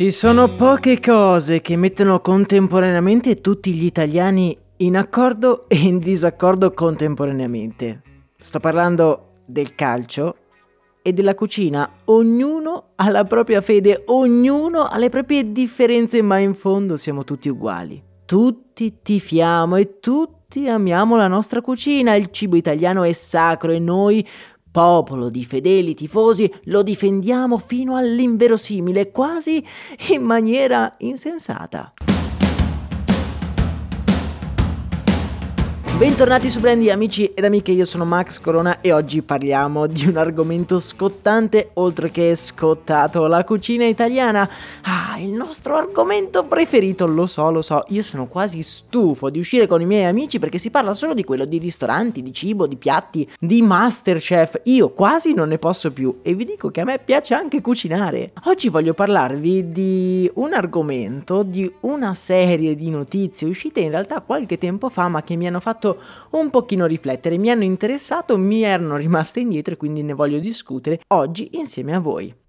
Ci sono poche cose che mettono contemporaneamente tutti gli italiani in accordo e in disaccordo contemporaneamente. Sto parlando del calcio e della cucina. Ognuno ha la propria fede, ognuno ha le proprie differenze, ma in fondo siamo tutti uguali. Tutti tifiamo e tutti amiamo la nostra cucina. Il cibo italiano è sacro e noi popolo di fedeli tifosi, lo difendiamo fino all'inverosimile, quasi in maniera insensata. Bentornati su Brandy amici ed amiche, io sono Max Corona e oggi parliamo di un argomento scottante oltre che scottato, la cucina italiana. Ah, il nostro argomento preferito, lo so, lo so, io sono quasi stufo di uscire con i miei amici perché si parla solo di quello, di ristoranti, di cibo, di piatti, di Masterchef. Io quasi non ne posso più e vi dico che a me piace anche cucinare. Oggi voglio parlarvi di un argomento, di una serie di notizie uscite in realtà qualche tempo fa ma che mi hanno fatto un pochino riflettere, mi hanno interessato, mi erano rimaste indietro e quindi ne voglio discutere oggi insieme a voi.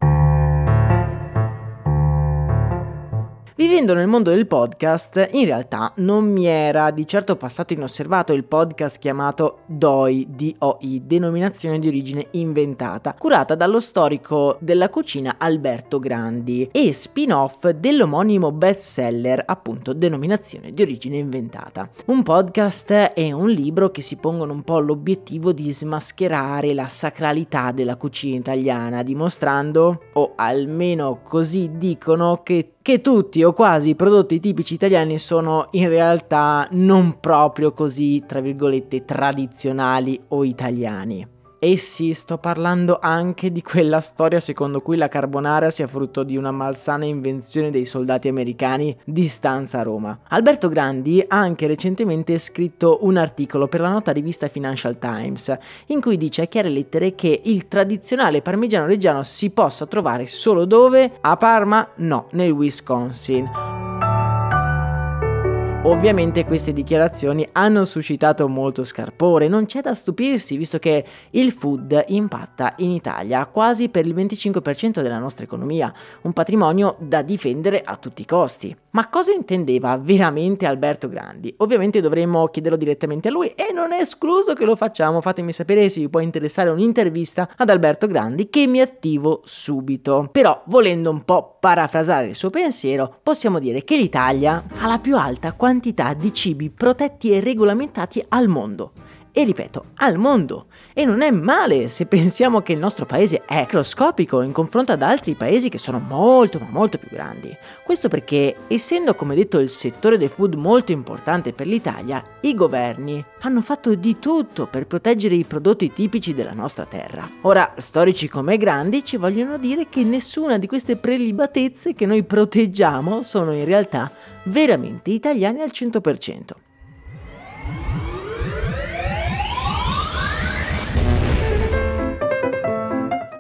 Vivendo nel mondo del podcast, in realtà non mi era di certo passato inosservato il podcast chiamato DOI, DOI, denominazione di origine inventata, curata dallo storico della cucina Alberto Grandi e spin-off dell'omonimo bestseller, appunto, denominazione di origine inventata. Un podcast e un libro che si pongono un po' l'obiettivo di smascherare la sacralità della cucina italiana, dimostrando, o almeno così dicono, che che tutti o quasi i prodotti tipici italiani sono in realtà non proprio così, tra virgolette, tradizionali o italiani. E sì, sto parlando anche di quella storia secondo cui la carbonara sia frutto di una malsana invenzione dei soldati americani di stanza a Roma. Alberto Grandi ha anche recentemente scritto un articolo per la nota rivista Financial Times, in cui dice a chiare lettere che il tradizionale parmigiano reggiano si possa trovare solo dove? A Parma? No, nel Wisconsin. Ovviamente queste dichiarazioni hanno suscitato molto scarpore, non c'è da stupirsi visto che il food impatta in Italia quasi per il 25% della nostra economia, un patrimonio da difendere a tutti i costi. Ma cosa intendeva veramente Alberto Grandi? Ovviamente dovremmo chiederlo direttamente a lui e non è escluso che lo facciamo, fatemi sapere se vi può interessare un'intervista ad Alberto Grandi che mi attivo subito. Però volendo un po' parafrasare il suo pensiero, possiamo dire che l'Italia ha la più alta quantità quantità di cibi protetti e regolamentati al mondo. E ripeto, al mondo. E non è male se pensiamo che il nostro paese è microscopico in confronto ad altri paesi che sono molto ma molto più grandi. Questo perché, essendo come detto il settore del food molto importante per l'Italia, i governi hanno fatto di tutto per proteggere i prodotti tipici della nostra terra. Ora, storici come grandi ci vogliono dire che nessuna di queste prelibatezze che noi proteggiamo sono in realtà veramente italiane al 100%.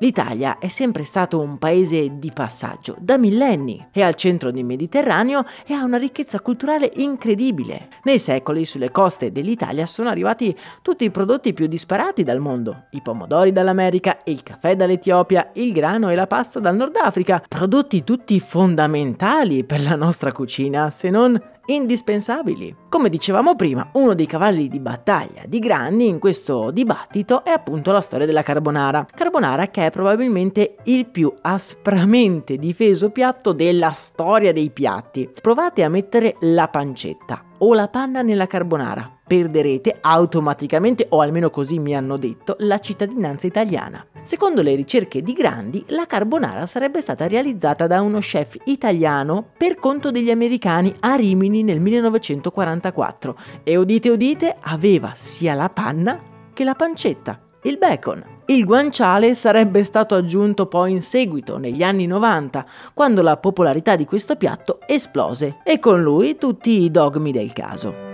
L'Italia è sempre stato un paese di passaggio, da millenni, è al centro del Mediterraneo e ha una ricchezza culturale incredibile. Nei secoli sulle coste dell'Italia sono arrivati tutti i prodotti più disparati dal mondo, i pomodori dall'America, il caffè dall'Etiopia, il grano e la pasta dal Nord Africa, prodotti tutti fondamentali per la nostra cucina, se non indispensabili. Come dicevamo prima, uno dei cavalli di battaglia di Grandi in questo dibattito è appunto la storia della carbonara. Carbonara che è probabilmente il più aspramente difeso piatto della storia dei piatti. Provate a mettere la pancetta o la panna nella carbonara. Perderete automaticamente, o almeno così mi hanno detto, la cittadinanza italiana. Secondo le ricerche di Grandi, la carbonara sarebbe stata realizzata da uno chef italiano per conto degli americani a Rimini nel 1944 e udite udite aveva sia la panna che la pancetta, il bacon. Il guanciale sarebbe stato aggiunto poi in seguito, negli anni 90, quando la popolarità di questo piatto esplose e con lui tutti i dogmi del caso.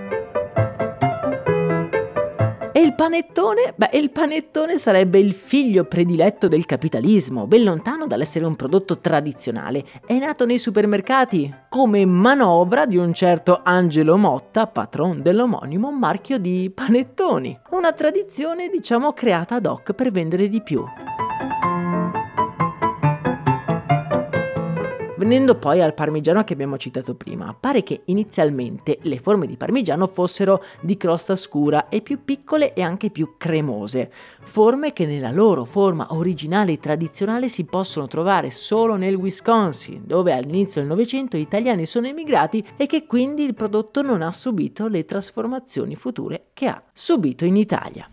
E il panettone? Beh, il panettone sarebbe il figlio prediletto del capitalismo, ben lontano dall'essere un prodotto tradizionale. È nato nei supermercati come manovra di un certo Angelo Motta, patron dell'omonimo marchio di panettoni. Una tradizione, diciamo, creata ad hoc per vendere di più. Venendo poi al parmigiano che abbiamo citato prima, pare che inizialmente le forme di parmigiano fossero di crosta scura e più piccole e anche più cremose, forme che nella loro forma originale e tradizionale si possono trovare solo nel Wisconsin, dove all'inizio del Novecento gli italiani sono emigrati e che quindi il prodotto non ha subito le trasformazioni future che ha subito in Italia.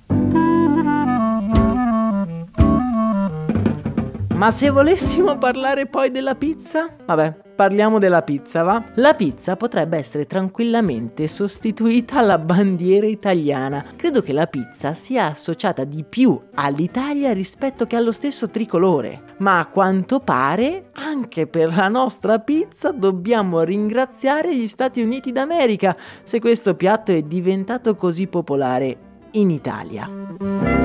Ma se volessimo parlare poi della pizza? Vabbè, parliamo della pizza, va? La pizza potrebbe essere tranquillamente sostituita alla bandiera italiana. Credo che la pizza sia associata di più all'Italia rispetto che allo stesso tricolore. Ma a quanto pare, anche per la nostra pizza dobbiamo ringraziare gli Stati Uniti d'America se questo piatto è diventato così popolare in Italia.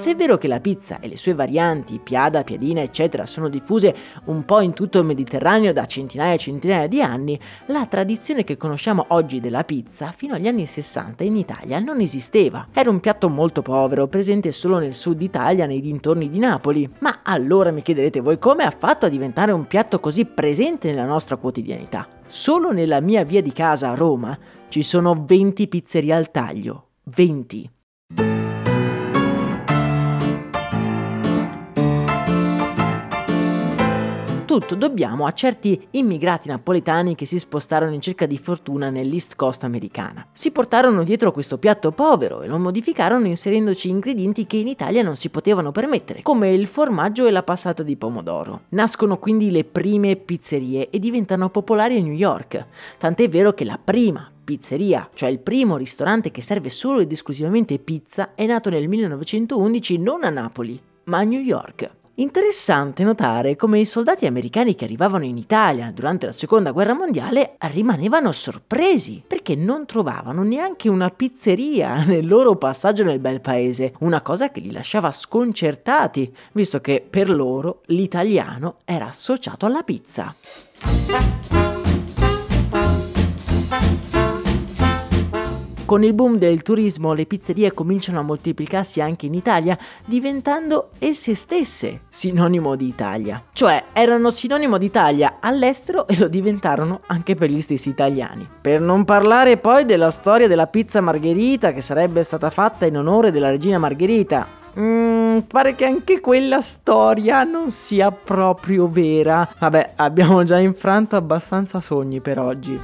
Se è vero che la pizza e le sue varianti, piada, piadina, eccetera, sono diffuse un po' in tutto il Mediterraneo da centinaia e centinaia di anni, la tradizione che conosciamo oggi della pizza fino agli anni 60 in Italia non esisteva. Era un piatto molto povero, presente solo nel sud Italia, nei dintorni di Napoli. Ma allora mi chiederete voi come ha fatto a diventare un piatto così presente nella nostra quotidianità? Solo nella mia via di casa a Roma ci sono 20 pizzerie al taglio. 20. Tutto dobbiamo a certi immigrati napoletani che si spostarono in cerca di fortuna nell'East Coast americana. Si portarono dietro questo piatto povero e lo modificarono inserendoci ingredienti che in Italia non si potevano permettere, come il formaggio e la passata di pomodoro. Nascono quindi le prime pizzerie e diventano popolari a New York, tant'è vero che la prima pizzeria, cioè il primo ristorante che serve solo ed esclusivamente pizza, è nato nel 1911 non a Napoli, ma a New York. Interessante notare come i soldati americani che arrivavano in Italia durante la seconda guerra mondiale rimanevano sorpresi perché non trovavano neanche una pizzeria nel loro passaggio nel bel paese, una cosa che li lasciava sconcertati, visto che per loro l'italiano era associato alla pizza. Con il boom del turismo le pizzerie cominciano a moltiplicarsi anche in Italia, diventando esse stesse sinonimo di Italia. Cioè erano sinonimo di Italia all'estero e lo diventarono anche per gli stessi italiani. Per non parlare poi della storia della pizza margherita che sarebbe stata fatta in onore della regina Margherita, Mm, pare che anche quella storia non sia proprio vera. Vabbè, abbiamo già infranto abbastanza sogni per oggi.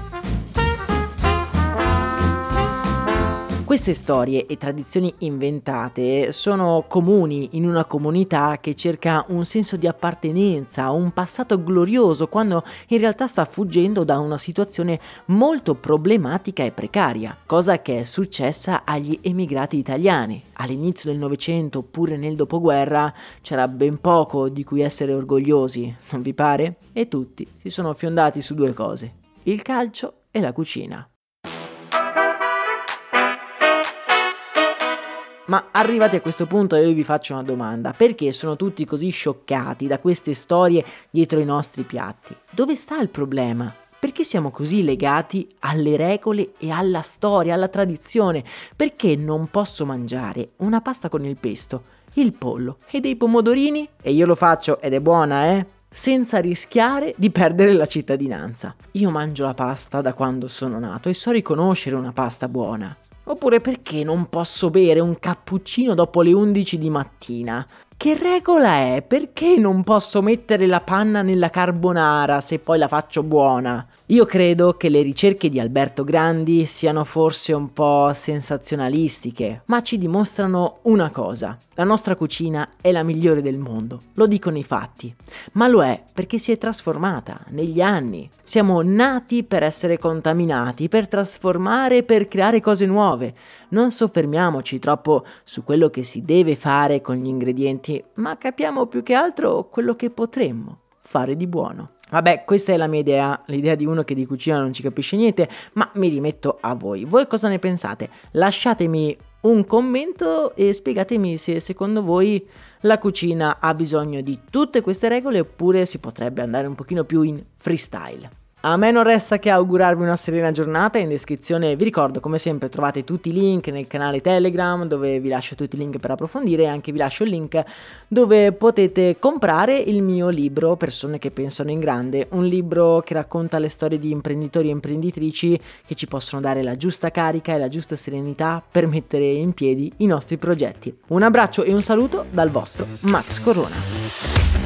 Queste storie e tradizioni inventate sono comuni in una comunità che cerca un senso di appartenenza, un passato glorioso, quando in realtà sta fuggendo da una situazione molto problematica e precaria, cosa che è successa agli emigrati italiani. All'inizio del Novecento oppure nel dopoguerra c'era ben poco di cui essere orgogliosi, non vi pare? E tutti si sono fiondati su due cose, il calcio e la cucina. Ma arrivati a questo punto io vi faccio una domanda, perché sono tutti così scioccati da queste storie dietro i nostri piatti? Dove sta il problema? Perché siamo così legati alle regole e alla storia, alla tradizione? Perché non posso mangiare una pasta con il pesto, il pollo e dei pomodorini? E io lo faccio ed è buona, eh? senza rischiare di perdere la cittadinanza. Io mangio la pasta da quando sono nato e so riconoscere una pasta buona. Oppure perché non posso bere un cappuccino dopo le 11 di mattina? Che regola è? Perché non posso mettere la panna nella carbonara se poi la faccio buona? Io credo che le ricerche di Alberto Grandi siano forse un po' sensazionalistiche, ma ci dimostrano una cosa. La nostra cucina è la migliore del mondo, lo dicono i fatti, ma lo è perché si è trasformata negli anni. Siamo nati per essere contaminati, per trasformare, per creare cose nuove. Non soffermiamoci troppo su quello che si deve fare con gli ingredienti, ma capiamo più che altro quello che potremmo fare di buono. Vabbè, questa è la mia idea, l'idea di uno che di cucina non ci capisce niente, ma mi rimetto a voi. Voi cosa ne pensate? Lasciatemi un commento e spiegatemi se secondo voi la cucina ha bisogno di tutte queste regole oppure si potrebbe andare un pochino più in freestyle. A me non resta che augurarvi una serena giornata. In descrizione vi ricordo, come sempre, trovate tutti i link nel canale Telegram dove vi lascio tutti i link per approfondire e anche vi lascio il link dove potete comprare il mio libro Persone che pensano in grande, un libro che racconta le storie di imprenditori e imprenditrici che ci possono dare la giusta carica e la giusta serenità per mettere in piedi i nostri progetti. Un abbraccio e un saluto dal vostro Max Corona.